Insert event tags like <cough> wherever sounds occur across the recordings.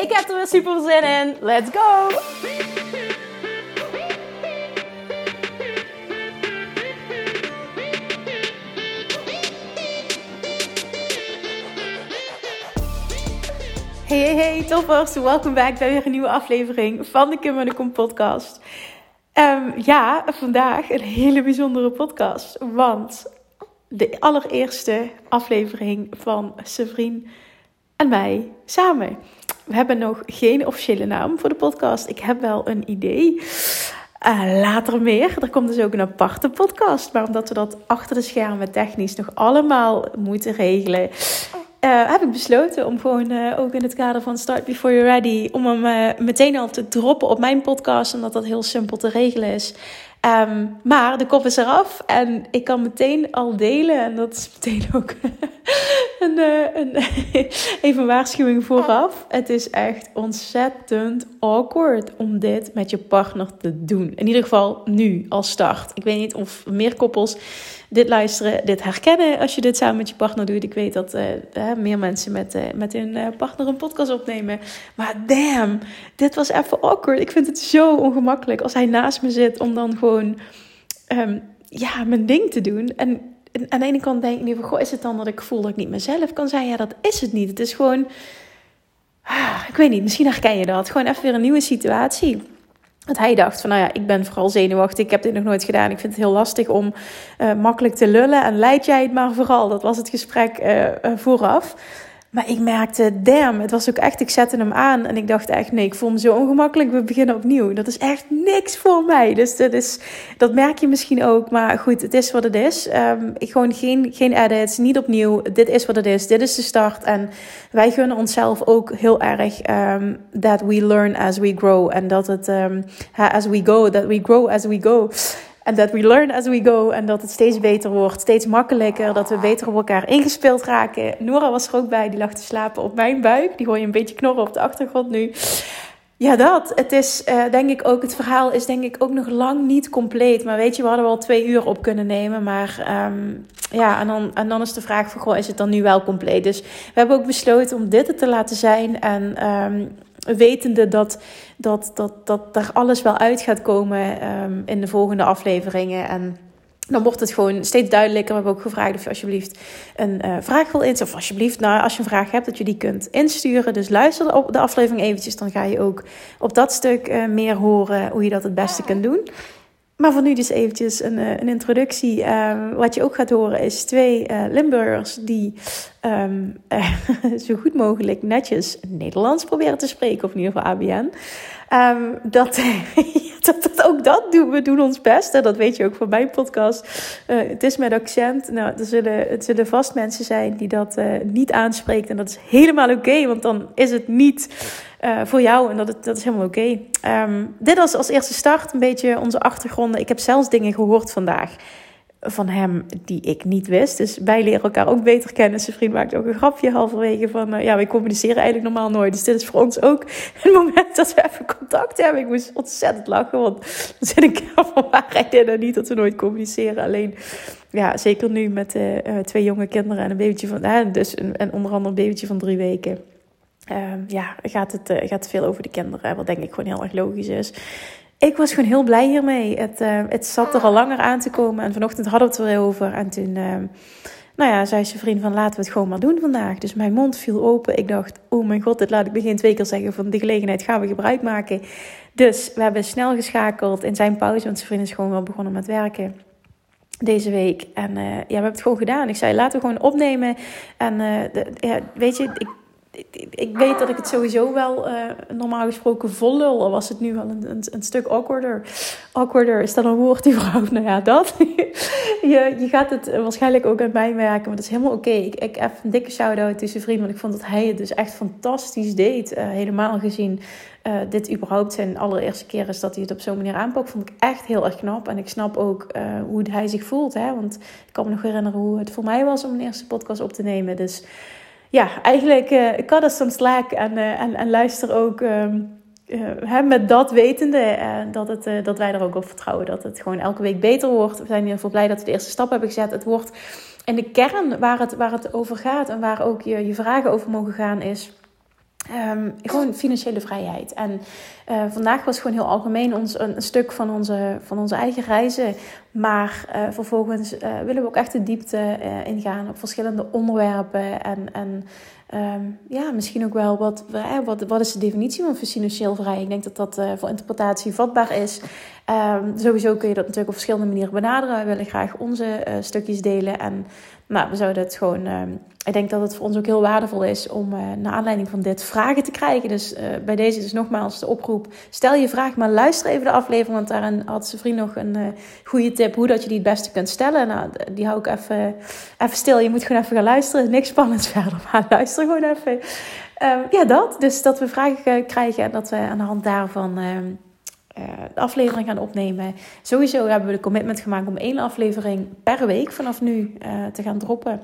Ik heb er weer super zin in. Let's go! Hey, hey, hey, toppers. Welkom back bij weer een nieuwe aflevering van de Kim en de Kom podcast. Um, ja, vandaag een hele bijzondere podcast. Want de allereerste aflevering van Sevrien en mij samen. We hebben nog geen officiële naam voor de podcast. Ik heb wel een idee. Uh, later meer. Er komt dus ook een aparte podcast. Maar omdat we dat achter de schermen technisch nog allemaal moeten regelen, uh, heb ik besloten om gewoon uh, ook in het kader van Start Before You're Ready, om hem meteen al te droppen op mijn podcast, omdat dat heel simpel te regelen is. Um, maar de kop is eraf en ik kan meteen al delen, en dat is meteen ook <laughs> een, een, <laughs> even een waarschuwing vooraf. Het is echt ontzettend awkward om dit met je partner te doen. In ieder geval nu als start. Ik weet niet of meer koppels dit luisteren, dit herkennen als je dit samen met je partner doet. Ik weet dat uh, meer mensen met, uh, met hun uh, partner een podcast opnemen. Maar damn, dit was even awkward. Ik vind het zo ongemakkelijk als hij naast me zit om dan gewoon um, ja, mijn ding te doen. En aan de ene kant denk ik nu van, goh, is het dan dat ik voel dat ik niet mezelf kan zijn? Ja, dat is het niet. Het is gewoon, ah, ik weet niet, misschien herken je dat. Gewoon even weer een nieuwe situatie. Dat hij dacht van, nou ja, ik ben vooral zenuwachtig. Ik heb dit nog nooit gedaan. Ik vind het heel lastig om uh, makkelijk te lullen. En leid jij het maar vooral. Dat was het gesprek uh, vooraf. Maar ik merkte, damn, het was ook echt, ik zette hem aan en ik dacht echt, nee, ik voel me zo ongemakkelijk, we beginnen opnieuw. Dat is echt niks voor mij. Dus dat, is, dat merk je misschien ook, maar goed, het is wat het is. Um, ik gewoon geen, geen edits, niet opnieuw. Dit is wat het is, dit is de start. En wij gunnen onszelf ook heel erg um, that we learn as we grow. En dat het, um, as we go, that we grow as we go. En dat we learn as we go. En dat het steeds beter wordt, steeds makkelijker. Dat we beter op elkaar ingespeeld raken. Nora was er ook bij, die lag te slapen op mijn buik. Die hoor je een beetje knorren op de achtergrond nu. Ja, dat. Het is uh, denk ik ook, het verhaal is denk ik ook nog lang niet compleet. Maar weet je, we hadden wel twee uur op kunnen nemen. Maar um, ja, en dan, en dan is de vraag van, goh, is het dan nu wel compleet? Dus we hebben ook besloten om dit te laten zijn. En um, wetende dat, dat, dat, dat daar alles wel uit gaat komen um, in de volgende afleveringen. En dan wordt het gewoon steeds duidelijker. We hebben ook gevraagd of je alsjeblieft een uh, vraag wil insturen. Of alsjeblieft, nou, als je een vraag hebt, dat je die kunt insturen. Dus luister op de aflevering eventjes. Dan ga je ook op dat stuk uh, meer horen hoe je dat het beste kunt doen. Maar voor nu dus eventjes een, een introductie. Um, wat je ook gaat horen is twee uh, Limburgers die uh, <laughs> zo goed mogelijk netjes Nederlands proberen te spreken. Of in ieder geval ABN. Um, <laughs> dat, dat, ook dat doen we doen ons best. En dat weet je ook van mijn podcast. Uh, het is met accent. Nou, er zullen, het zullen vast mensen zijn die dat uh, niet aanspreekt. En dat is helemaal oké, want dan is het niet uh, voor jou. En dat, dat is helemaal oké. Okay. Um, dit was als eerste start een beetje onze achtergronden. Ik heb zelfs dingen gehoord vandaag van hem die ik niet wist. Dus wij leren elkaar ook beter kennen. Zijn vriend maakt ook een grapje halverwege van... Uh, ja, wij communiceren eigenlijk normaal nooit. Dus dit is voor ons ook <laughs> het moment dat we even contact hebben. Ik moest ontzettend lachen, want er zit een van waarheid in. En niet dat we nooit communiceren. Alleen, ja, zeker nu met uh, uh, twee jonge kinderen en een babytje van... Uh, dus een, en onder andere een babytje van drie weken... Uh, ja, gaat het, gaat het veel over de kinderen. Wat denk ik gewoon heel erg logisch is. Ik was gewoon heel blij hiermee. Het, uh, het zat er al langer aan te komen. En vanochtend hadden we het er weer over. En toen, uh, nou ja, zei zijn vriend van laten we het gewoon maar doen vandaag. Dus mijn mond viel open. Ik dacht, oh mijn god, dit laat ik begin twee keer zeggen. Van de gelegenheid gaan we gebruik maken. Dus we hebben snel geschakeld in zijn pauze. Want zijn vriend is gewoon wel begonnen met werken deze week. En uh, ja, we hebben het gewoon gedaan. Ik zei, laten we gewoon opnemen. En ja, weet je, ik ik weet dat ik het sowieso wel uh, normaal gesproken vol lul. Al was het nu wel een, een, stuk awkwarder. Awkwarder, is dat een woord überhaupt? <laughs> Nou ja, dat. <laughs> je, je gaat het waarschijnlijk ook aan mij merken. Maar dat is helemaal oké. Ik, ik heb een dikke shout-out tussen vrienden. Want ik vond dat hij het dus echt fantastisch deed. Uh, helemaal gezien dit überhaupt zijn allereerste keer is dat hij het op zo'n manier aanpakt, vond ik echt heel erg knap. En ik snap ook hoe hij zich voelt. Hè? Want ik kan me nog herinneren hoe het voor mij was om een eerste podcast op te nemen. Dus ja, eigenlijk uh, ik soms slaak en, en, en luister ook. Ehm, uh, met dat wetende, dat, het, dat wij er ook op vertrouwen. Dat het gewoon elke week beter wordt. We zijn in blij dat we de eerste stap hebben gezet. Het wordt in de kern waar het, waar het over gaat en waar ook je, je vragen over mogen gaan, is um, gewoon financiële vrijheid. En vandaag was gewoon heel algemeen ons, een, stuk van onze, van onze eigen reizen. Maar vervolgens willen we ook echt de diepte ingaan op verschillende onderwerpen. En, en Ehm, ja, misschien ook wel wat, wat, wat is de definitie van financieel vrij? Ik denk dat dat voor interpretatie vatbaar is. Um, sowieso kun je dat natuurlijk op verschillende manieren benaderen. We willen graag onze stukjes delen. En nou, we zouden het gewoon. Um, ik denk dat het voor ons ook heel waardevol is om uh, naar aanleiding van dit vragen te krijgen. Dus bij deze dus nogmaals de oproep. Stel je vraag, maar luister even de aflevering. Want daarin had zijn vriend nog een goede tip hoe dat je die het beste kunt stellen. Nou, die hou ik even, even stil. Je moet gewoon even gaan luisteren. Niks spannends verder, <laughs> maar luister gewoon even. ja, dat. Dus dat we vragen krijgen en dat we aan de hand daarvan uh, de aflevering gaan opnemen. Sowieso hebben we de commitment gemaakt om één aflevering per week vanaf nu uh, te gaan droppen.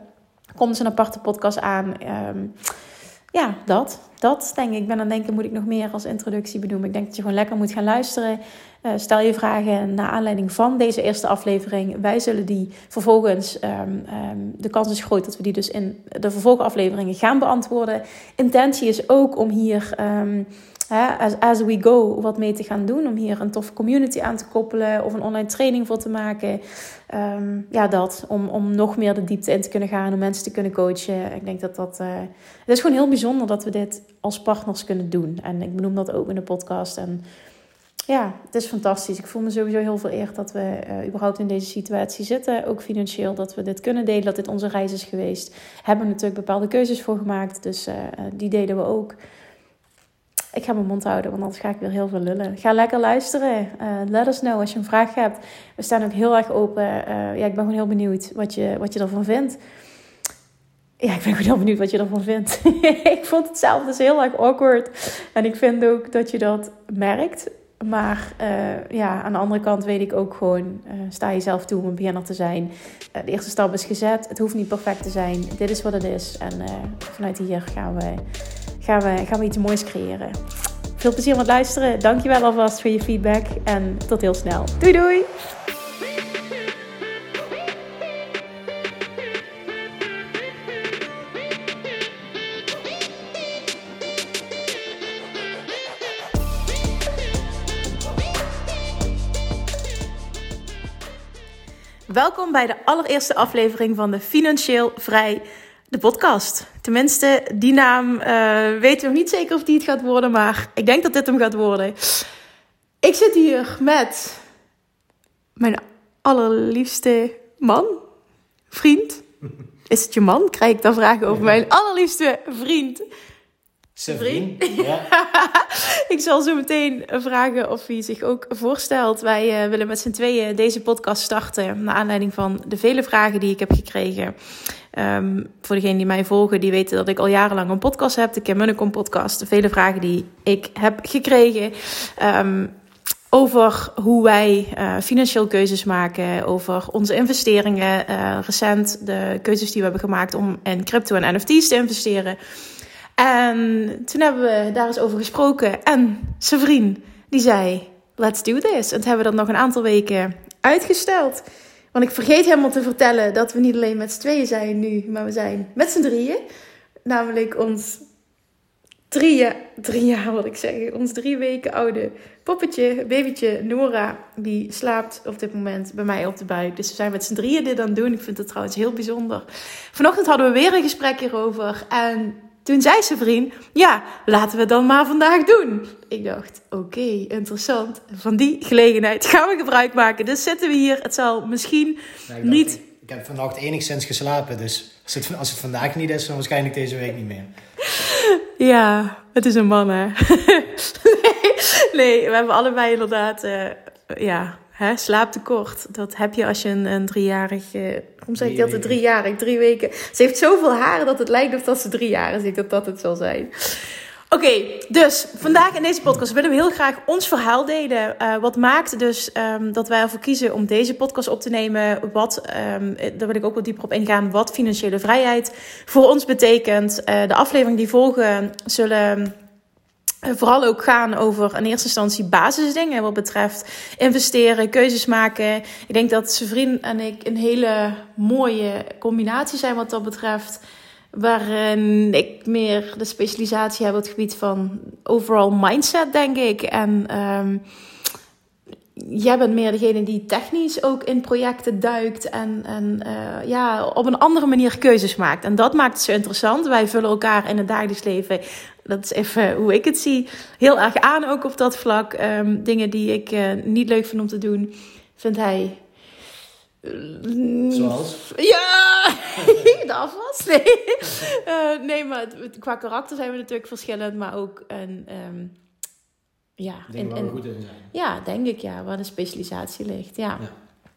Komt een aparte podcast aan. Um, ja, dat. Dat denk ik. Ik ben aan het denken, moet ik nog meer als introductie benoemen? Ik denk dat je gewoon lekker moet gaan luisteren. Uh, stel je vragen naar aanleiding van deze eerste aflevering. Wij zullen die vervolgens, um, de kans is groot dat we die dus in de vervolgafleveringen gaan beantwoorden. Intentie is ook om hier as, as we go wat mee te gaan doen. Om hier een toffe community aan te koppelen of een online training voor te maken. Ehm, ja, dat. Om, om nog meer de diepte in te kunnen gaan, om mensen te kunnen coachen. Ik denk dat dat. Uh, het is gewoon heel bijzonder dat we dit als partners kunnen doen. En ik benoem dat ook in de podcast. En ja, het is fantastisch. Ik voel me sowieso heel vereerd dat we uh, überhaupt in deze situatie zitten. Ook financieel, dat we dit kunnen delen, dat dit onze reis is geweest. Hebben natuurlijk bepaalde keuzes voor gemaakt, dus uh, die deden we ook. Ik ga mijn mond houden, want anders ga ik weer heel veel lullen. Ga lekker luisteren. Uh, let us know als je een vraag hebt. We staan ook heel erg open. Ja, ik ben gewoon heel benieuwd wat je, wat je ervan vindt. Ja, ik ben gewoon heel benieuwd wat je ervan vindt. <laughs> ik vond het zelf dus heel erg awkward. En ik vind ook dat je dat merkt. Maar uh, ja, aan de andere kant weet ik ook gewoon, uh, sta jezelf toe om een beginner te zijn. Uh, de eerste stap is gezet. Het hoeft niet perfect te zijn. Dit is wat het is. En vanuit hier gaan we gaan we, gaan we iets moois creëren. Veel plezier met luisteren. Dankjewel alvast voor je feedback. En tot heel snel. Doei doei! Welkom bij de allereerste aflevering van de Financieel Vrij de podcast. Tenminste, die naam uh, weten we nog niet zeker of die het gaat worden, maar ik denk dat dit hem gaat worden. Ik zit hier met mijn allerliefste man, vriend. Is het je man? Krijg ik dan vragen over mijn allerliefste vriend? Vriend? Ja. <laughs> ik zal zo meteen vragen of hij zich ook voorstelt. Wij uh, willen met z'n tweeën deze podcast starten. Naar aanleiding van de vele vragen die ik heb gekregen. Um, voor degenen die mij volgen, die weten dat ik al jarenlang een podcast heb. De Kim Munnekom podcast. De vele vragen die ik heb gekregen. Um, over hoe wij uh, financieel keuzes maken, over onze investeringen. Uh, recent de keuzes die we hebben gemaakt om in crypto en NFT's te investeren. En toen hebben we daar eens over gesproken. En zijn vriend, die zei, let's do this. En toen hebben we dat nog een aantal weken uitgesteld. Want ik vergeet helemaal te vertellen dat we niet alleen met z'n tweeën zijn nu, maar we zijn met z'n drieën. Namelijk ons drie, drie jaar, <laughs> wat ik zeggen, ons drie weken oude poppetje, babytje Nora, die slaapt op dit moment bij mij op de buik. Dus we zijn met z'n drieën dit aan het doen. Ik vind het trouwens heel bijzonder. Vanochtend hadden we weer een gesprek hierover en toen zei zijn vriend, ja, laten we het dan maar vandaag doen. Ik dacht, oké, interessant. Van die gelegenheid gaan we gebruik maken. Dus zitten we hier. Het zal misschien niet... Ik, heb vannacht enigszins geslapen, dus als het, als het vandaag niet is, dan waarschijnlijk deze week niet meer. <laughs> Ja, het is een man, hè? <laughs> nee, we hebben allebei inderdaad, uh, ja, hè, slaaptekort. Dat heb je als je een, een driejarig. hoe zeg ik dat? Driejarig, drie weken. Ze heeft zoveel haren dat het lijkt of dat ze drie jaar is. Ik dat dat het zal zijn. Oké, dus vandaag in deze podcast willen we heel graag ons verhaal delen. Uh, wat maakt dus um, dat wij ervoor kiezen om deze podcast op te nemen? Wat, um, daar wil ik ook wat dieper op ingaan, wat financiële vrijheid voor ons betekent. Uh, de aflevering die volgen zullen eh, vooral ook gaan over in eerste instantie basisdingen wat betreft investeren, keuzes maken. Ik denk dat zijn vriend en ik een hele mooie combinatie zijn wat dat betreft. Waarin ik meer de specialisatie heb op het gebied van overall mindset, denk ik. En um, jij bent meer degene die technisch ook in projecten duikt en, en uh, ja, op een andere manier keuzes maakt. En dat maakt het zo interessant. Wij vullen elkaar in het dagelijks leven, dat is even hoe ik het zie, heel erg aan ook op dat vlak. Um, dingen die ik uh, niet leuk vind om te doen, vindt hij Zoals? Ja, <laughs> de afwas? Nee. Nee, maar qua karakter zijn we natuurlijk verschillend, maar ook een. Um, ja, Dingen waar we goed in zijn. Ja, denk ik, ja, waar de specialisatie ligt. Ja. ja.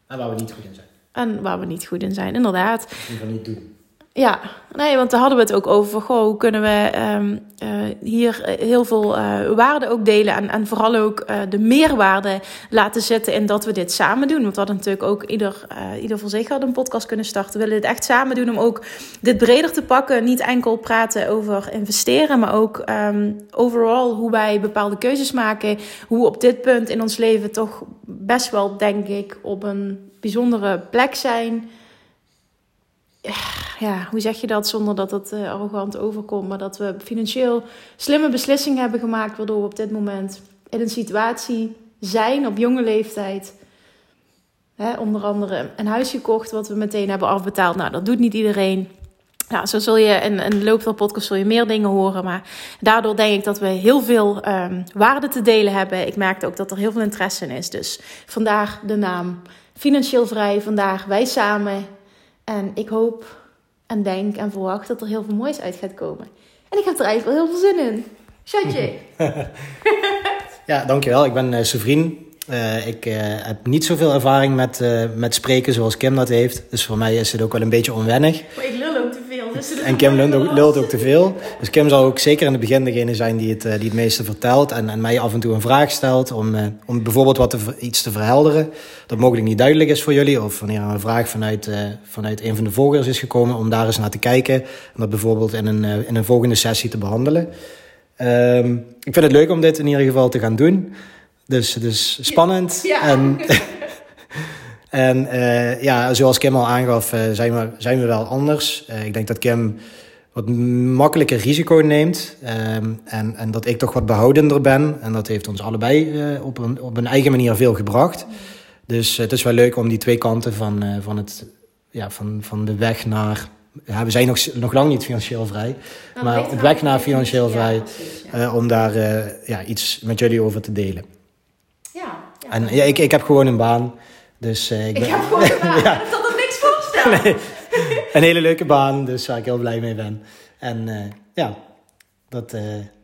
En waar we niet goed in zijn. En waar we niet goed in zijn, inderdaad. In ieder geval niet doen. Ja, nee, want daar hadden we het ook over. Goh, hoe kunnen we um, uh, hier heel veel uh, waarde ook delen. En, en vooral ook de meerwaarde laten zitten in dat we dit samen doen. Want we hadden natuurlijk ook ieder, ieder voor zich had een podcast kunnen starten. We willen dit echt samen doen om ook dit breder te pakken. Niet enkel praten over investeren, maar ook um, overal hoe wij bepaalde keuzes maken. Hoe op dit punt in ons leven toch best wel, denk ik, op een bijzondere plek zijn ja, hoe zeg je dat zonder dat het uh, arrogant overkomt, maar dat we financieel slimme beslissingen hebben gemaakt, waardoor we op dit moment in een situatie zijn op jonge leeftijd. Hè, onder andere een huis gekocht wat we meteen hebben afbetaald. Nou, dat doet niet iedereen. Nou, zo zul je in, in de loop van de podcast zul je meer dingen horen. Maar daardoor denk ik dat we heel veel um, waarde te delen hebben. Ik merkte ook dat er heel veel interesse in is. Dus vandaag de naam Financieel Vrij. Vandaag wij samen. En ik hoop en denk en verwacht dat er heel veel moois uit gaat komen. En ik heb er eigenlijk wel heel veel zin in. Shatje. <laughs> ja, dankjewel. Ik ben uh, Sevrien. Uh, ik uh, heb niet zoveel ervaring met, uh, met spreken zoals Kim dat heeft. Dus voor mij is het ook wel een beetje onwennig. Maar ik lul ook en Kim lult ook, lult ook te veel. Dus Kim zal ook zeker in het begin degene zijn die het, die het meeste vertelt. En, en mij af en toe een vraag stelt om, om bijvoorbeeld wat te, iets te verhelderen. Dat mogelijk niet duidelijk is voor jullie. Of wanneer een vraag vanuit, vanuit een van de volgers is gekomen. Om daar eens naar te kijken. En dat bijvoorbeeld in een, in een volgende sessie te behandelen. Um, ik vind het leuk om dit in ieder geval te gaan doen. Dus het is spannend. Ja. En, <laughs> en uh, ja, zoals Kim al aangaf, uh, zijn, we, zijn we wel anders. Uh, ik denk dat Kim wat makkelijker risico neemt. Um, en, en dat ik toch wat behoudender ben. En dat heeft ons allebei op, een, op een eigen manier veel gebracht. Dus het is wel leuk om die twee kanten van, van, het, ja, van, van de weg naar ja, we zijn nog, nog lang niet financieel vrij. Nou, maar wel weg naar financieel ja, vrij, precies, ja. eh, om daar eh, ja, iets met jullie over te delen. Ja, ja. En ja, ik, ik heb gewoon een baan. Dus eh, ik Ik ben heb gewoon <laughs> gedaan. Ja. Ik kan er niks voorstellen. Nee, een hele leuke baan, dus waar ik heel blij mee ben. En eh, ja, dat... eh,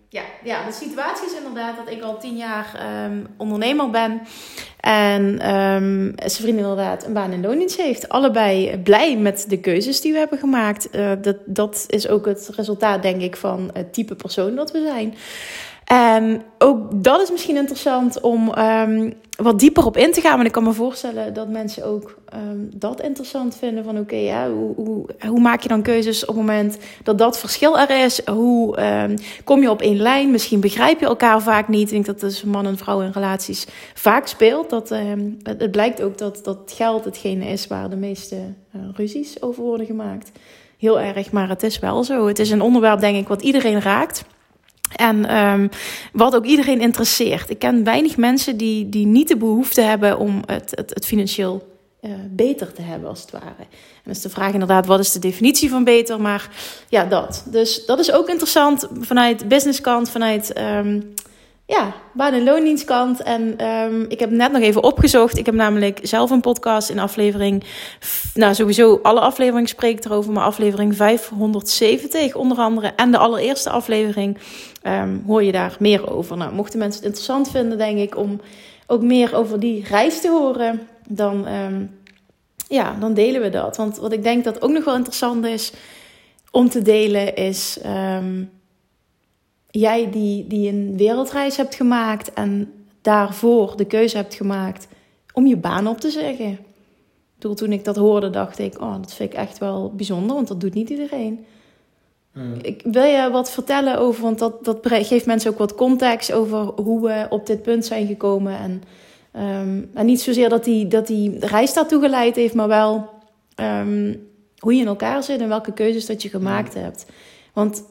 Ja, ja, de situatie is inderdaad dat ik al tien jaar ehm, ondernemer ben. En ehm zijn vriend inderdaad een baan in loondienst heeft. Allebei blij met de keuzes die we hebben gemaakt. Dat, dat is ook het resultaat, denk ik, van het type persoon dat we zijn. En ook dat is misschien interessant om ehm, wat dieper op in te gaan. Want ik kan me voorstellen dat mensen ook ehm, dat interessant vinden. Van oké, ja, hoe, hoe, hoe maak je dan keuzes op het moment dat dat verschil er is? Hoe ehm, kom je op één lijn? Misschien begrijp je elkaar vaak niet. Ik denk dat tussen man en vrouw in relaties vaak speelt. Dat, ehm, het, het blijkt ook dat, dat geld hetgene is waar de meeste eh, ruzies over worden gemaakt. Heel erg, maar het is wel zo. Het is een onderwerp, denk ik, wat iedereen raakt. En um, wat ook iedereen interesseert. Ik ken weinig mensen die, die niet de behoefte hebben om het, het, financieel uh, beter te hebben, als het ware. En is de vraag inderdaad, wat is de definitie van beter? Maar ja, dat. Dus dat is ook interessant vanuit businesskant, vanuit um, ja, baan- en loondienstkant. En um, ik heb net nog even opgezocht. Ik heb namelijk zelf een podcast in aflevering... Nou, sowieso alle afleveringen spreek ik erover. Maar aflevering 570 onder andere. En de allereerste aflevering um, hoor je daar meer over. Nou, mochten mensen het interessant vinden, denk ik... om ook meer over die reis te horen... dan, um, ja, dan delen we dat. Want wat ik denk dat ook nog wel interessant is om te delen... is... jij die, die een wereldreis hebt gemaakt en daarvoor de keuze hebt gemaakt om je baan op te zeggen. Toen ik dat hoorde, dacht ik, oh, dat vind ik echt wel bijzonder, want dat doet niet iedereen. Hmm. Ik wil je wat vertellen over, want dat, dat geeft mensen ook wat context over hoe we op dit punt zijn gekomen. En, ehm, en niet zozeer dat die, dat die reis daartoe geleid heeft, maar wel ehm, hoe je in elkaar zit en welke keuzes dat je gemaakt hmm. hebt. Want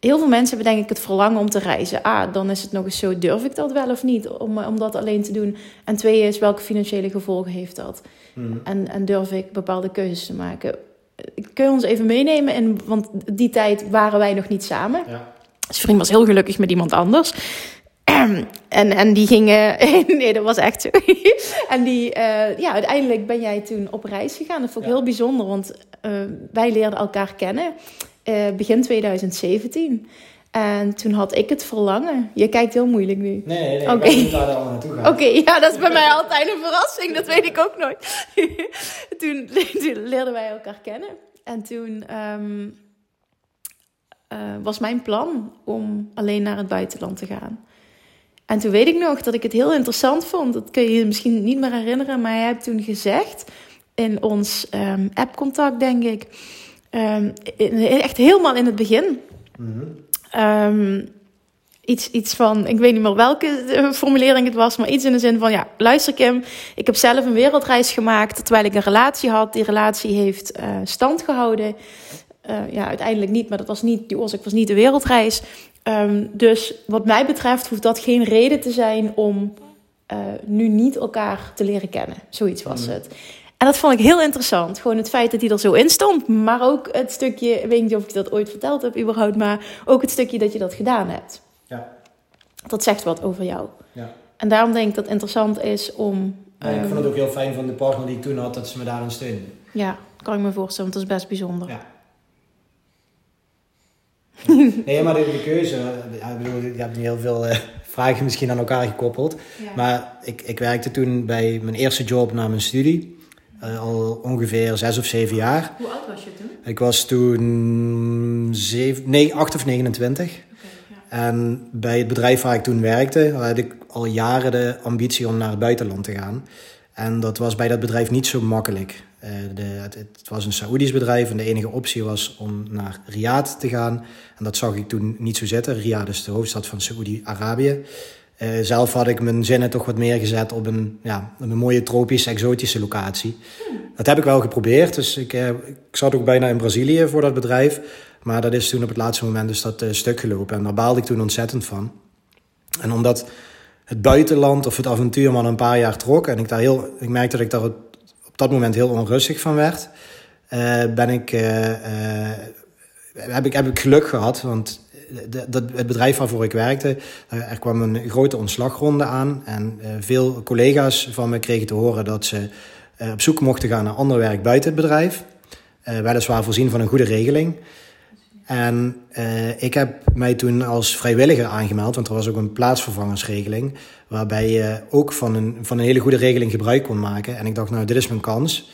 heel veel mensen hebben denk ik het verlangen om te reizen. Ah, dan is het nog eens zo, durf ik dat wel of niet om, om dat alleen te doen? En twee is, welke financiële gevolgen heeft dat? Hmm. En, en durf ik bepaalde keuzes te maken? Kun je ons even meenemen? In, want die tijd waren wij nog niet samen. Ja. Dus vriend was heel gelukkig met iemand anders. <clears throat> En, en die gingen. <laughs> nee, dat was echt zo. <laughs> en die, uh, ja, uiteindelijk ben jij toen op reis gegaan. Dat vond ik heel bijzonder, want uh, wij leerden elkaar kennen uh, begin 2017. En toen had ik het verlangen. Je kijkt heel moeilijk nu. Nee, nee, nee. Okay. Ik daar allemaal naartoe gaan. Oké, ja, dat is bij mij altijd een verrassing. Dat weet ik ook nooit. <laughs> toen, toen, leerden wij elkaar kennen. En toen um, uh, was mijn plan om alleen naar het buitenland te gaan. En toen weet ik nog dat ik het heel interessant vond. Dat kun je je misschien niet meer herinneren. Maar jij hebt toen gezegd in ons um, appcontact, denk ik Um, echt helemaal in het begin. Mm iets, iets van, ik weet niet meer welke eh, formulering het was, maar iets in de zin van: ja, luister Kim, ik heb zelf een wereldreis gemaakt terwijl ik een relatie had. Die relatie heeft uh, stand gehouden. Uh, ja, uiteindelijk niet, maar dat was niet, die oorzaak was niet de wereldreis. Um, dus wat mij betreft hoeft dat geen reden te zijn om uh, nu niet elkaar te leren kennen. Zoiets was mhm. het. En dat vond ik heel interessant. Gewoon het feit dat hij er zo in stond. Maar ook het stukje, ik weet niet of ik dat ooit verteld heb überhaupt, maar ook het stukje dat je dat gedaan hebt. Ja. Dat zegt wat over jou. Ja. En daarom denk ik dat het interessant is om... Ja, ik vond het ook heel fijn van de partner die ik toen had, dat ze me daarin steunde. Ja, kan ik me voorstellen, want dat is best bijzonder. Ja. nee, maar de, de keuze, ja, ik bedoel, je hebt niet heel veel uh, vragen misschien aan elkaar gekoppeld. Ja. Maar ik, ik werkte toen bij mijn eerste job na mijn studie. Uh, al ongeveer zes of zeven jaar. Hoe oud was je toen? Ik was toen zeven, nee, acht of 29. Okay, ja. En bij het bedrijf waar ik toen werkte, had ik al jaren de ambitie om naar het buitenland te gaan. En dat was bij dat bedrijf niet zo makkelijk. Uh, de, het, het, was een Saoedisch bedrijf en de enige optie was om naar Riyadh te gaan. En dat zag ik toen niet zo zitten. Riyadh is de hoofdstad van Saoedi-Arabië. Uh, zelf had ik mijn zinnen toch wat meer gezet op een, ja, een mooie tropische, exotische locatie. Dat heb ik wel geprobeerd. Dus ik, uh, ik zat ook bijna in Brazilië voor dat bedrijf. Maar dat is toen op het laatste moment dus dat uh, stuk gelopen. En daar baalde ik toen ontzettend van. En omdat het buitenland of het avontuur maar een paar jaar trok... en ik, daar heel, ik merkte dat ik daar op, op dat moment heel onrustig van werd... ben ik, heb ik, heb ik geluk gehad, want het bedrijf waarvoor ik werkte, er kwam een grote ontslagronde aan. En uh, veel collega's van me kregen te horen dat ze uh, op zoek mochten gaan naar ander werk buiten het bedrijf. Weliswaar voorzien van een goede regeling. En ik heb mij toen als vrijwilliger aangemeld, want er was ook een plaatsvervangersregeling. Waarbij je ook van een, van een hele goede regeling gebruik kon maken. En ik dacht, nou, dit is mijn kans.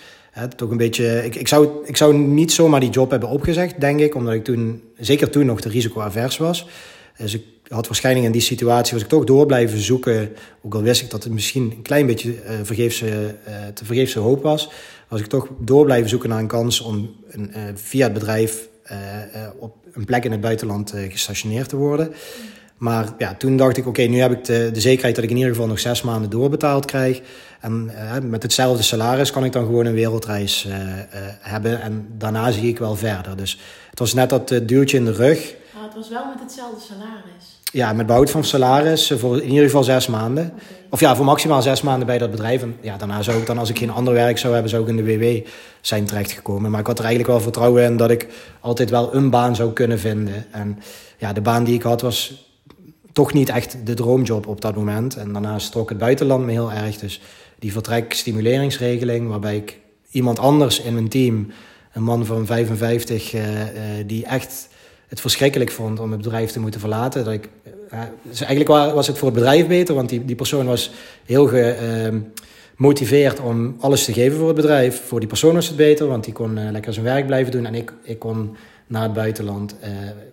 Toch een beetje, ik, ik, zou, ik zou niet zomaar die job hebben opgezegd, denk ik, omdat ik toen, zeker toen nog, de risicoavers was. Dus ik had waarschijnlijk in die situatie, was ik toch door blijven zoeken, ook al wist ik dat het misschien een klein beetje uh, vergeefse, uh, te vergeefse hoop was, was ik toch door blijven zoeken naar een kans om een, uh, via het bedrijf op een plek in het buitenland gestationeerd te worden. Maar ja, toen dacht ik, oké, nu heb ik de, de, zekerheid dat ik in ieder geval nog zes maanden doorbetaald krijg. En uh, met hetzelfde salaris kan ik dan gewoon een wereldreis uh, uh, hebben. En daarna zie ik wel verder. Dus het was net dat duwtje in de rug. Ah, het was wel met hetzelfde salaris? Ja, met behoud van salaris voor in ieder geval zes maanden. Okay. Of ja, voor maximaal zes maanden bij dat bedrijf. En ja, daarna zou ik dan, als ik geen ander werk zou hebben, zou ik in de WW zijn terechtgekomen. Maar ik had er eigenlijk wel vertrouwen in dat ik altijd wel een baan zou kunnen vinden. En ja, de baan die ik had was toch niet echt de droomjob op dat moment. En daarnaast trok het buitenland me heel erg. Dus die vertrekstimuleringsregeling, waarbij ik iemand anders in mijn team, een man van 55, uh, uh, die echt het verschrikkelijk vond om het bedrijf te moeten verlaten. Dat ik, uh, dus eigenlijk was het voor het bedrijf beter, want die, die persoon was heel gemotiveerd om alles te geven voor het bedrijf. Voor die persoon was het beter, want die kon lekker zijn werk blijven doen. En ik, ik kon naar het buitenland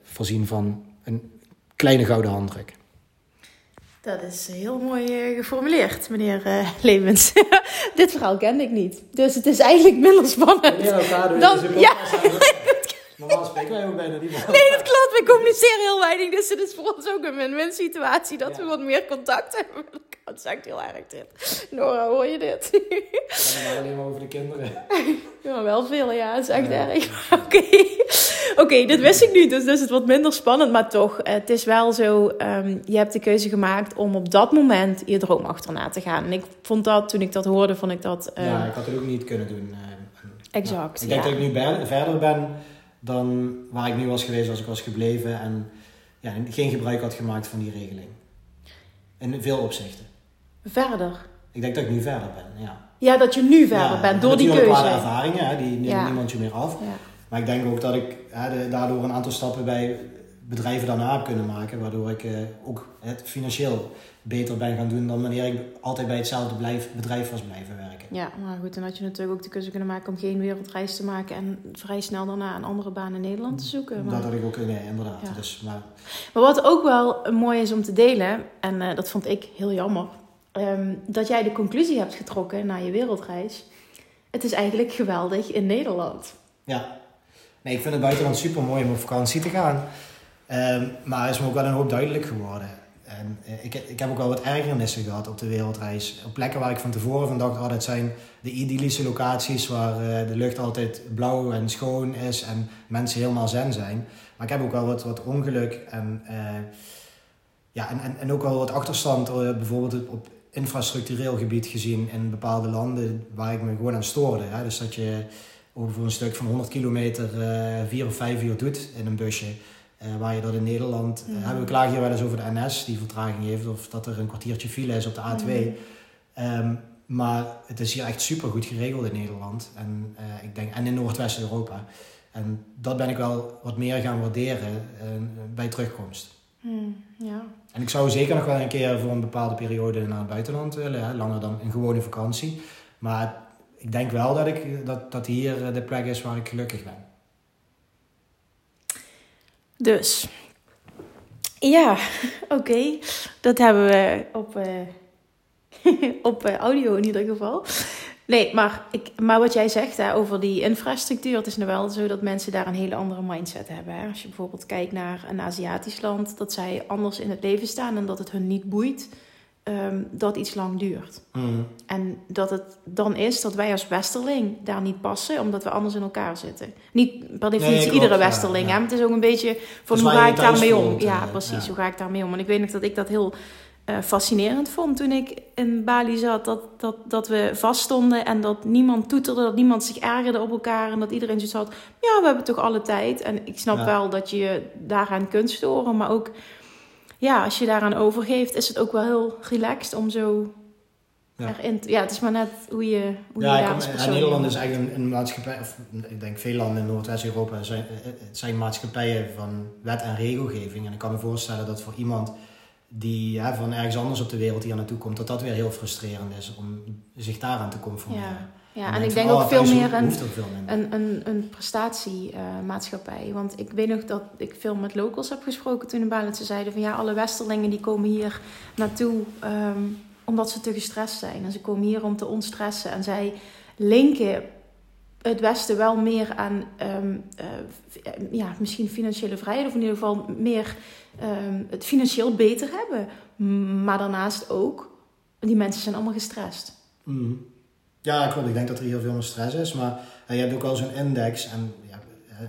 voorzien van een kleine gouden handdruk. Dat is heel mooi eh, geformuleerd, meneer uh. <laughs> Dit verhaal kende ik niet. Dus het is eigenlijk minder spannend. Dan, ja. <laughs> Normaal spreken wij ook bijna niet meer. Nee, dat klopt. We communiceren heel weinig. Dus het is voor ons ook een win-win situatie dat we wat meer contact hebben. Dat is echt heel erg dit. Nora, hoor je dit? Ja, maar alleen maar over de kinderen. <laughs> Ja, wel veel, ja. Het is echt erg. <laughs> Oké. Oké, dit wist ik niet. Dus, dus het wordt minder spannend. Maar toch, het is wel zo. Um, je hebt de keuze gemaakt om op dat moment je droom achterna te gaan. En ik vond dat, toen ik dat hoorde, vond ik dat... Um, ja, ik had het ook niet kunnen doen. Uh, exact, nou, Ik denk dat ik nu verder ben dan waar ik nu was geweest als ik was gebleven en ja, geen gebruik had gemaakt van die regeling. In veel opzichten. Verder? Ik denk dat ik nu verder ben, ja. Ja, dat je nu verder bent door die keuze. Natuurlijk ervaringen, hè, die neemt niemand je meer af. Maar ik denk ook dat ik hè, daardoor een aantal stappen bij bedrijven daarna heb kunnen maken. Waardoor ik eh, ook het financieel beter ben gaan doen dan wanneer ik altijd bij hetzelfde blijf, bedrijf was blijven werken. Ja, maar goed, dan had je natuurlijk ook de keuze kunnen maken om geen wereldreis te maken en vrij snel daarna een andere baan in Nederland te zoeken. Maar... Dat had ik ook, nee, inderdaad. Dus, maar... maar wat ook wel mooi is om te delen, en uh, dat vond ik heel jammer, um, dat jij de conclusie hebt getrokken na je wereldreis. Het is eigenlijk geweldig in Nederland. Ja, nee, ik vind het buitenland super mooi om op vakantie te gaan. Um, maar is me ook wel een hoop duidelijk geworden. En eh, ik, ik heb ook wel wat ergernissen gehad op de wereldreis. Op plekken waar ik van tevoren van dacht, oh, dat zijn de idyllische locaties waar uh, de lucht altijd blauw en schoon is en mensen helemaal zen zijn. Maar ik heb ook wel wat, wat ongeluk en, uh, ja, en, en, en ook wel wat achterstand, bijvoorbeeld op infrastructureel gebied gezien in bepaalde landen waar ik me gewoon aan stoorde. Hè? Dus dat je over een stuk van 100 kilometer vier of vijf uur doet in een busje. Uh, waar je dat in Nederland, mm. hebben we klagen hier wel eens over de NS die vertraging heeft, of dat er een kwartiertje file is op de A2. Mm. Um, maar het is hier echt super goed geregeld in Nederland en, uh, ik denk, en in Noordwest-Europa. En dat ben ik wel wat meer gaan waarderen uh, bij terugkomst. Mm, ja. En ik zou zeker nog wel een keer voor een bepaalde periode naar het buitenland willen, hè, langer dan een gewone vakantie. Maar ik denk wel dat, ik, dat, dat hier de plek is waar ik gelukkig ben. Dus, ja, oké. Dat hebben we op, uh, <laughs> op uh, audio in ieder geval. Nee, maar, ik, maar wat jij zegt hè, over die infrastructuur, het is nu wel zo dat mensen daar een hele andere mindset hebben. Hè? Als je bijvoorbeeld kijkt naar een Aziatisch land, dat zij anders in het leven staan en dat het hun niet boeit um, dat iets lang duurt. Mm. En dat het dan is dat wij als westerling daar niet passen, omdat we anders in elkaar zitten. Niet per definitie iedere westerling, ja, ja. het is ook een beetje van dus hoe ga ik daarmee om? ja, precies, hoe ga ik daarmee om? En ik weet nog dat ik dat heel uh, fascinerend vond toen ik in Bali zat. Dat, dat, dat we vaststonden en dat niemand toeterde, dat niemand zich ergerde op elkaar. En dat iedereen zoiets had, ja, we hebben toch alle tijd. En ik snap wel dat je je daaraan kunt storen, maar ook ja, als je daaraan overgeeft, is het ook wel heel relaxed om zo ja. erin te... Ja, het is maar net hoe je, hoe ja, je daar als persoon... Nederland is eigenlijk een, maatschappij... Of ik denk veel landen in Noordwest-Europa zijn, zijn maatschappijen van wet en regelgeving. En ik kan me voorstellen dat voor iemand die ja, van ergens anders op de wereld hier naartoe komt, dat dat weer heel frustrerend is om zich daaraan te conformeren. Ja. Ja, en, ik denk ook veel meer een, een, een, een prestatiemaatschappij. Uh, Want ik weet nog dat ik veel met locals heb gesproken toen in Balen. Ze zeiden van ja, alle Westerlingen die komen hier naartoe um, omdat ze te gestrest zijn. En ze komen hier om te ontstressen. En zij linken het Westen wel meer aan um, uh, ja, misschien financiële vrijheid. Of in ieder geval meer um, het financieel beter hebben. Maar daarnaast ook, die mensen zijn allemaal gestrest. Mm. Ja, klopt. Ik denk dat er heel veel stress is. Maar je hebt ook wel zo'n index. En ja,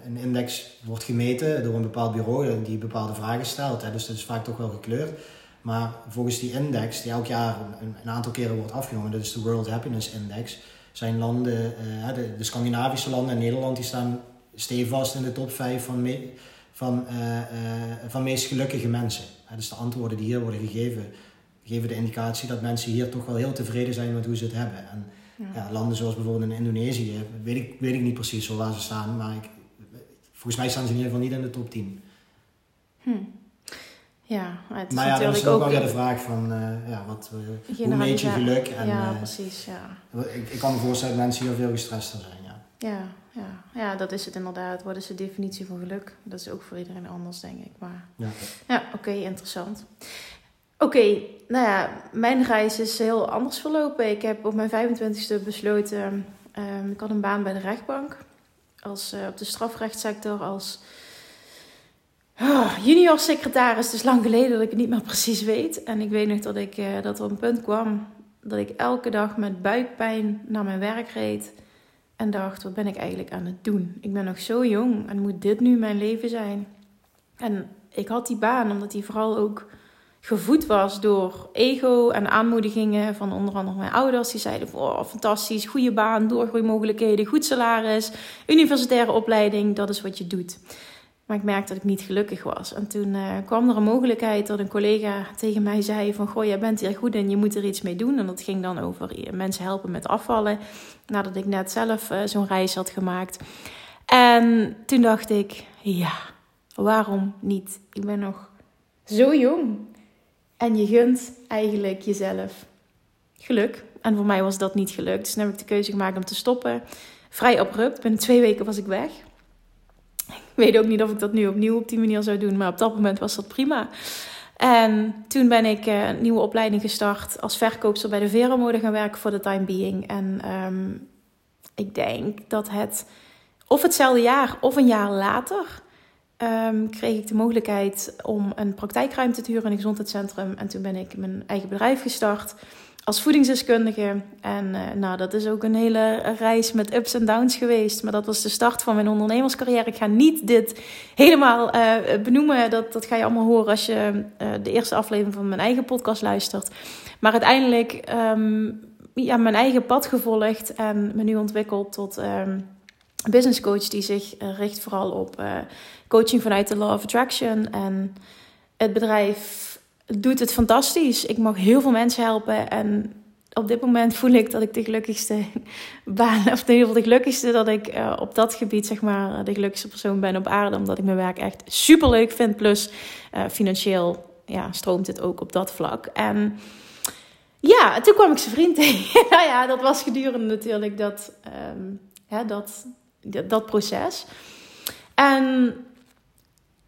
een index wordt gemeten door een bepaald bureau die bepaalde vragen stelt. Hè. Dus dat is vaak toch wel gekleurd. Maar volgens die index, die elk jaar een, een aantal keren wordt afgenomen, dat is de World Happiness Index, zijn landen, uh, de, de, Scandinavische landen en Nederland, die staan stevast in de top 5 van, van, van meest gelukkige mensen. dus de antwoorden die hier worden gegeven, geven de indicatie dat mensen hier toch wel heel tevreden zijn met hoe ze het hebben. En, ja. landen zoals bijvoorbeeld in Indonesië, weet ik, weet ik niet precies waar ze staan, maar ik, volgens mij staan ze in ieder geval niet in de top 10. Hm. Ja, het is maar ja, dan is ook wel weer de vraag van, uh, ja, wat, uh, hoe meet je geluk? En, ja, uh, precies, ja. Ik, ik, kan me voorstellen dat mensen heel veel gestrester zijn, ja. ja, ja. ja, dat is het inderdaad. Wat is de definitie van geluk? Dat is ook voor iedereen anders, denk ik. Maar Ja. ja, oké, interessant. Oké, nou ja, mijn reis is heel anders verlopen. Ik heb op mijn 25e besloten, ehm, ik had een baan bij de rechtbank. Als, eh, op de strafrechtssector als ah, junior secretaris. Het is lang geleden dat ik het niet meer precies weet. En ik weet nog dat, ik, eh, dat er een punt kwam dat ik elke dag met buikpijn naar mijn werk reed. En dacht, wat ben ik eigenlijk aan het doen? Ik ben nog zo jong en moet dit nu mijn leven zijn? En ik had die baan omdat die vooral ook gevoed was door ego en aanmoedigingen van onder andere mijn ouders. Die zeiden, oh, fantastisch, goede baan, doorgroeimogelijkheden, goed salaris, universitaire opleiding, dat is wat je doet. Maar ik merkte dat ik niet gelukkig was. En toen eh, kwam er een mogelijkheid dat een collega tegen mij zei van... Goh, jij bent hier goed en je moet er iets mee doen. En dat ging dan over mensen helpen met afvallen. Nadat ik net zelf eh, zo'n reis had gemaakt. En toen dacht ik, ja, waarom niet? Ik ben nog zo jong. En je gunt eigenlijk jezelf geluk. En voor mij was dat niet gelukt. Dus toen heb ik de keuze gemaakt om te stoppen. Vrij abrupt. Binnen twee weken was ik weg. Ik weet ook niet of ik dat nu opnieuw op die manier zou doen. Maar op dat moment was dat prima. En toen ben ik eh, een nieuwe opleiding gestart als verkoopster bij de Veramode gaan werken voor de time being. En ehm, ik denk dat het of hetzelfde jaar of een jaar later ehm, kreeg ik de mogelijkheid om een praktijkruimte te huren in een gezondheidscentrum. En toen ben ik mijn eigen bedrijf gestart als voedingsdeskundige. En uh, nou, dat is ook een hele reis met ups en downs geweest. Maar dat was de start van mijn ondernemerscarrière. Ik ga niet dit helemaal uh, benoemen. Dat, dat ga je allemaal horen als je uh, de eerste aflevering van mijn eigen podcast luistert. Maar uiteindelijk um, ja, mijn eigen pad gevolgd en me nu ontwikkeld tot um, business coach die zich richt vooral op coaching vanuit de Law of Attraction. En het bedrijf doet het fantastisch. Ik mag heel veel mensen helpen. En op dit moment <laughs> voel ik dat ik de gelukkigste <laughs> baan, of in ieder geval de gelukkigste dat ik uh, op dat gebied, zeg maar, de gelukkigste persoon ben op aarde. Omdat ik mijn werk echt super leuk vind. Plus financieel ja, stroomt het ook op dat vlak. En ja, toen kwam ik zijn vriend tegen. <laughs> nou ja, dat was gedurende natuurlijk dat, ja, dat, dat, proces. En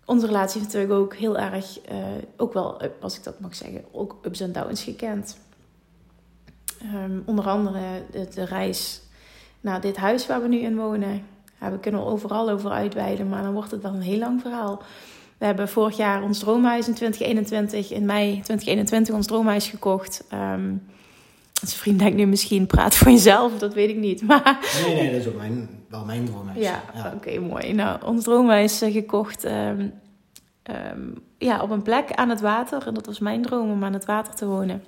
onze relatie heeft natuurlijk ook heel erg, uh, ook wel, als ik dat mag zeggen, ook ups en downs gekend. Um, onder andere de, reis naar dit huis waar we nu in wonen. We kunnen er overal over uitweiden, maar dan wordt het wel een heel lang verhaal. We hebben vorig jaar ons droomhuis in 2021, in mei 2021, ons droomhuis gekocht. Um, zijn vriend denkt nu misschien, praat voor jezelf, dat weet ik niet. <laughs> Maar... Nee, nee, dat is ook mijn, wel mijn droomhuis. Ja, ja. oké, okay, mooi. Nou, ons droomhuis gekocht um, um, ja, op een plek aan het water. En dat was mijn droom om aan het water te wonen.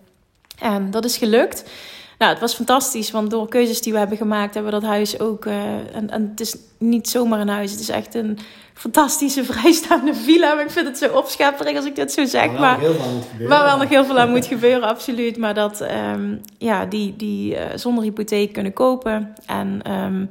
En dat is gelukt. Nou, het was fantastisch, want door keuzes die we hebben gemaakt, hebben we dat huis ook. Uh, en, en het is niet zomaar een huis, het is echt een fantastische vrijstaande <laughs> villa. Maar ik vind het zo opschepperig als ik dit zo zeg. Maar, wel gebeuren. nog heel veel aan moet gebeuren, <laughs> absoluut. Maar dat, um, ja, die, die uh, zonder hypotheek kunnen kopen. En um,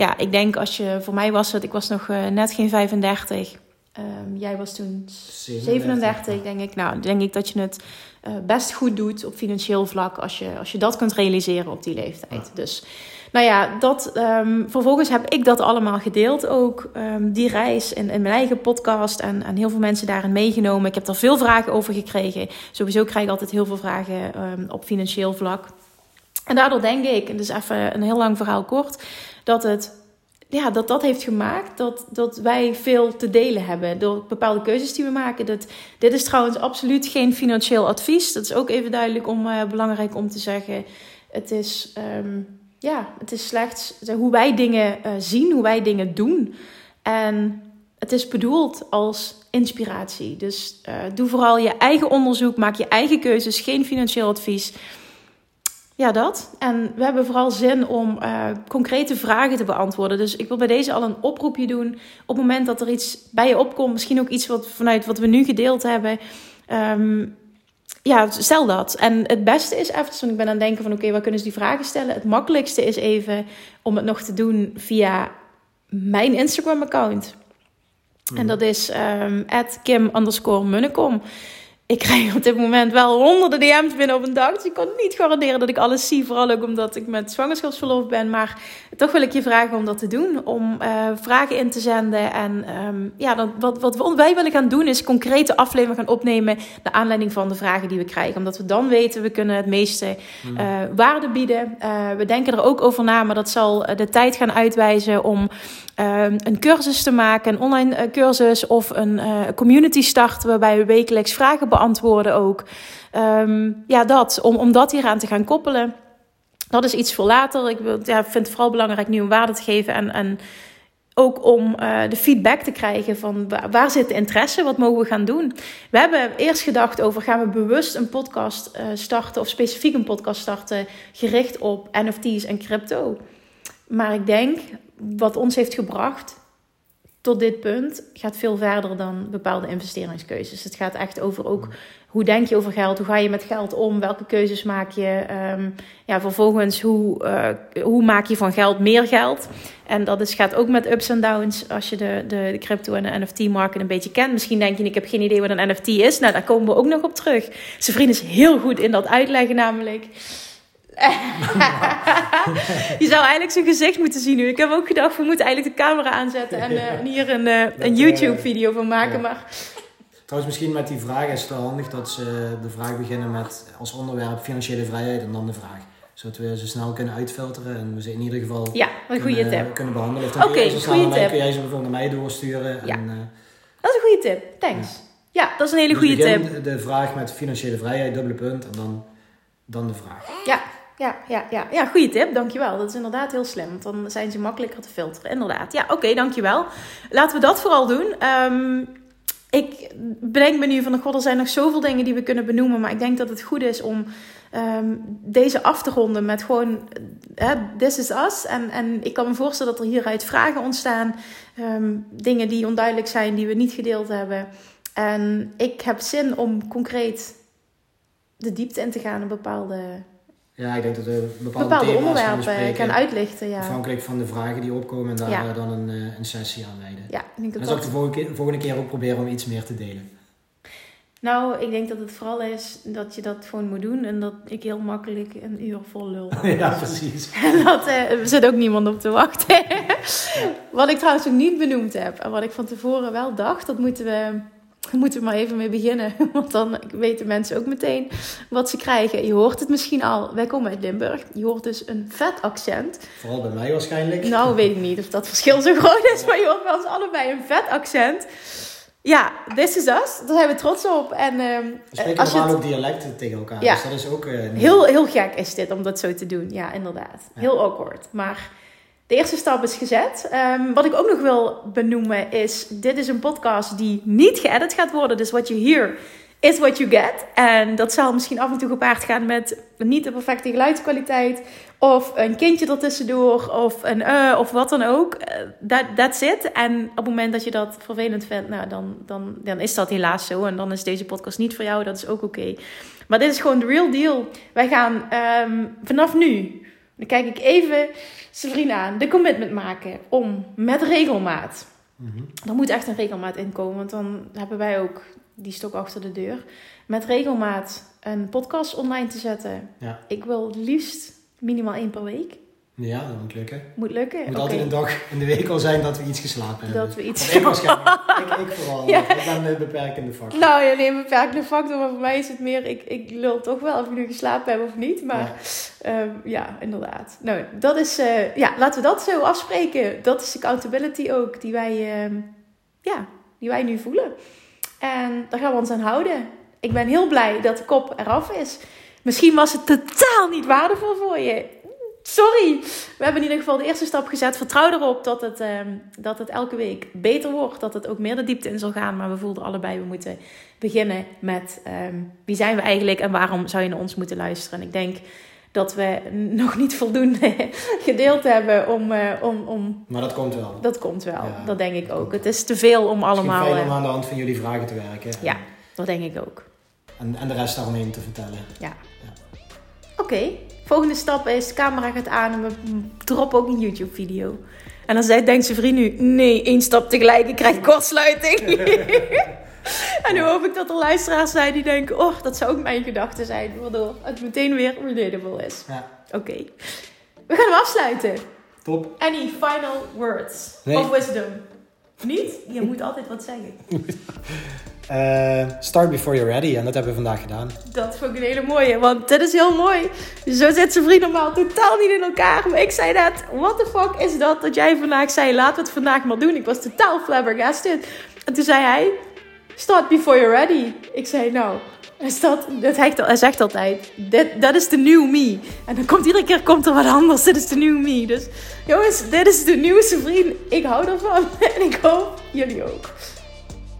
ja, ik denk als je, voor mij was het, ik was nog uh, net geen 35. Um, jij was toen 37, 37 denk ik. Nou, denk ik dat je het uh, best goed doet op financieel vlak als je, als je dat kunt realiseren op die leeftijd. Ja. Dus nou ja, dat, um, vervolgens heb ik dat allemaal gedeeld ook. Um, die reis in, in mijn eigen podcast en, en heel veel mensen daarin meegenomen. Ik heb er veel vragen over gekregen. Sowieso krijg ik altijd heel veel vragen op financieel vlak. En daardoor denk ik, en dus even een heel lang verhaal kort, dat het ja, dat dat heeft gemaakt dat, dat wij veel te delen hebben door bepaalde keuzes die we maken. Dat, dit is trouwens absoluut geen financieel advies. Dat is ook even duidelijk om, uh, belangrijk om te zeggen. Het is, um, ja, het is slechts hoe wij dingen uh, zien, hoe wij dingen doen. En het is bedoeld als inspiratie. Dus uh, doe vooral je eigen onderzoek, maak je eigen keuzes, geen financieel advies. Ja, dat. En we hebben vooral zin om uh, concrete vragen te beantwoorden. Dus ik wil bij deze al een oproepje doen. Op het moment dat er iets bij je opkomt, misschien ook iets wat vanuit wat we nu gedeeld hebben. Um, ja, stel dat. En het beste is even, want ik ben aan het denken van oké, okay, waar kunnen ze die vragen stellen? Het makkelijkste is even om het nog te doen via mijn Instagram account. Mm. En dat is um, Kim underscore Munnekom. Ik krijg op dit moment wel honderden DM's binnen op een dag. Dus ik kan niet garanderen dat ik alles zie. Vooral ook omdat ik met zwangerschapsverlof ben. Maar toch wil ik je vragen om dat te doen. Om uh, vragen in te zenden. En um, ja, dan, wat, wat wij willen gaan doen is concrete afleveringen gaan opnemen. Naar aanleiding van de vragen die we krijgen. Omdat we dan weten, we kunnen het meeste uh, waarde bieden. Uh, we denken er ook over na. Maar dat zal de tijd gaan uitwijzen om een cursus te maken. Een online cursus of een community starten. Waarbij we wekelijks vragen beantwoorden beantwoorden ook. Um, ja, dat, om, om dat hieraan te gaan koppelen. Dat is iets voor later. Ik ja, vind het vooral belangrijk nu een waarde te geven. En, en ook om uh, de feedback te krijgen van waar, zit de interesse, wat mogen we gaan doen. We hebben eerst gedacht over gaan we bewust een podcast uh, starten of specifiek een podcast starten gericht op NFT's en crypto. Maar ik denk wat ons heeft gebracht tot dit punt gaat veel verder dan bepaalde investeringskeuzes. Het gaat echt over ook hoe denk je over geld, hoe ga je met geld om, welke keuzes maak je. Um, ja, vervolgens hoe, uh, hoe maak je van geld meer geld. En dat is, gaat ook met ups en downs als je de, de, de crypto en de NFT-market een beetje kent. Misschien denk je, ik heb geen idee wat een NFT is. Nou, daar komen we ook nog op terug. Zijn vriend is heel goed in dat uitleggen namelijk. Je zou eigenlijk zijn gezicht moeten zien nu. Ik heb ook gedacht, we moeten eigenlijk de camera aanzetten en, uh, hier een, uh, een YouTube-video van maken. Ja. Maar... Trouwens, misschien met die vraag is het wel handig dat ze de vraag beginnen met als onderwerp financiële vrijheid en dan de vraag. Zodat we ze snel kunnen uitfilteren en we ze in ieder geval ja, een goede kunnen, tip. kunnen behandelen. Dan okay, ze mij, kun jij ze bijvoorbeeld naar mij doorsturen. Ja. En, uh, dat is een goede tip, thanks. Ja, ja dat is een hele dus goede tip. De vraag met financiële vrijheid, dubbele punt, en dan, dan de vraag. Ja, ja, ja, ja. ja, goede tip, dankjewel. Dat is inderdaad heel slim, want dan zijn ze makkelijker te filteren. Inderdaad. Ja, oké, dankjewel. Laten we dat vooral doen. Um, ik bedenk me nu van, god, er zijn nog zoveel dingen die we kunnen benoemen. Maar ik denk dat het goed is om um, deze af te ronden met gewoon, uh, this is us. En, en ik kan me voorstellen dat er hieruit vragen ontstaan. Um, dingen die onduidelijk zijn, die we niet gedeeld hebben. En ik heb zin om concreet de diepte in te gaan in bepaalde ja, ik denk dat we bepaalde, bepaalde onderwerpen gaan uitlichten. Ja. Afhankelijk van de vragen die opkomen en daar ja. dan een, eh, een sessie aan wijden. Ja, ik denk dat en dan zal ik de volgende keer, volgende keer ook proberen om iets meer te delen. Nou, ik denk dat het vooral is dat je dat gewoon moet doen en dat ik heel makkelijk een uur vol lul. <laughs> ja, precies. <laughs> En dat uh, er zit ook niemand op te wachten. wat ik trouwens ook niet benoemd heb en wat ik van tevoren wel dacht, dat moeten we <laughs> we moeten maar even mee beginnen. <laughs> Want dan weten mensen ook meteen wat ze krijgen. Je hoort het misschien al. Wij komen uit Limburg. Je hoort dus een vet accent. Vooral bij mij waarschijnlijk. Nou, <laughs> weet ik niet of dat verschil zo groot is. Maar je hoort bij ons allebei een vet accent. Ja, this is us. Daar zijn we trots op. En, uh, we spreken als normaal ook dialecten tegen elkaar. Ja. Dus dat is ook... Uh, heel, heel gek is dit om dat zo te doen. Ja, inderdaad. Ja. Heel awkward. Maar de eerste stap is gezet. Um, wat ik ook nog wil benoemen is: dit is een podcast die niet geëdit gaat worden. Dus what you hear is what you get. En dat zal misschien af en toe gepaard gaan met niet de perfecte geluidskwaliteit. Of een kindje ertussendoor. Of een uh, of wat dan ook. Dat uh, that's it. En op het moment dat je dat vervelend vindt, nou, dan, dan, dan is dat helaas zo. En dan is deze podcast niet voor jou. Dat is ook oké. Maar dit is gewoon de real deal. Wij gaan um, vanaf nu. Dan kijk ik even Sabrina aan. De commitment maken om met regelmaat. Mm -hmm. Er moet echt een regelmaat in komen. Want dan hebben wij ook die stok achter de deur. Met regelmaat een podcast online te zetten. Ja. Ik wil het liefst minimaal één per week. Ja, dat moet lukken. Moet lukken. Het moet okay. altijd een dag in de week al zijn dat we iets geslapen hebben. Dat we iets ik ik, ik vooral. Ja. Ik ben de beperkende factor. Nou ja, nee, een beperkende factor. Maar voor mij is het meer, ik, ik lul toch wel of ik nu geslapen heb of niet. Maar ja, um, ja inderdaad. Nou, dat is, uh, ja, laten we dat zo afspreken. Dat is accountability ook, die wij, uh, ja, die wij nu voelen. En daar gaan we ons aan houden. Ik ben heel blij dat de kop eraf is. Misschien was het totaal niet waardevol voor je sorry. We hebben in ieder geval de eerste stap gezet. Vertrouw erop dat het, um, dat het elke week beter wordt. Dat het ook meer de diepte in zal gaan. Maar we voelden allebei, we moeten beginnen met um, wie zijn we eigenlijk en waarom zou je naar ons moeten luisteren. En ik denk dat we nog niet voldoende <laughs> gedeeld hebben om, uh, om, om... Maar dat komt wel. Dat komt wel, ja, dat denk ik ook. Het is te veel om allemaal... Het om aan de hand van jullie vragen te werken. Ja, dat denk ik ook. En, en de rest daaromheen te vertellen. Ja. ja. Oké. Okay. Volgende stap is, de camera gaat aan en we droppen ook een YouTube video. En dan zei, denkt zijn vriend nu, nee, één stap tegelijk, ik krijg kortsluiting. <laughs> En nu hoop ik dat er luisteraars zijn die denken... oh, dat zou ook mijn gedachte zijn. Waardoor het meteen weer relatable is. Ja. Oké. We gaan hem afsluiten. Top. Any final words Nee. of wisdom? Niet? Je moet altijd wat zeggen. <laughs> Eh, start before you're ready. En dat hebben we vandaag gedaan. Dat vond ik een hele mooie, want dit is heel mooi. Zo zit zijn vriend normaal totaal niet in elkaar. Maar ik zei net, what the fuck is dat dat jij vandaag zei, laten we het vandaag maar doen. Ik was totaal flabbergasted. En toen zei hij, start before you're ready. Ik zei, nou, is dat, dat hij, zegt altijd, dit- dat is de new me. En dan komt iedere keer komt er wat anders, dit is de new me. Dus jongens, dit is de nieuwste vriend. Ik hou ervan <laughs> en ik hoop jullie ook.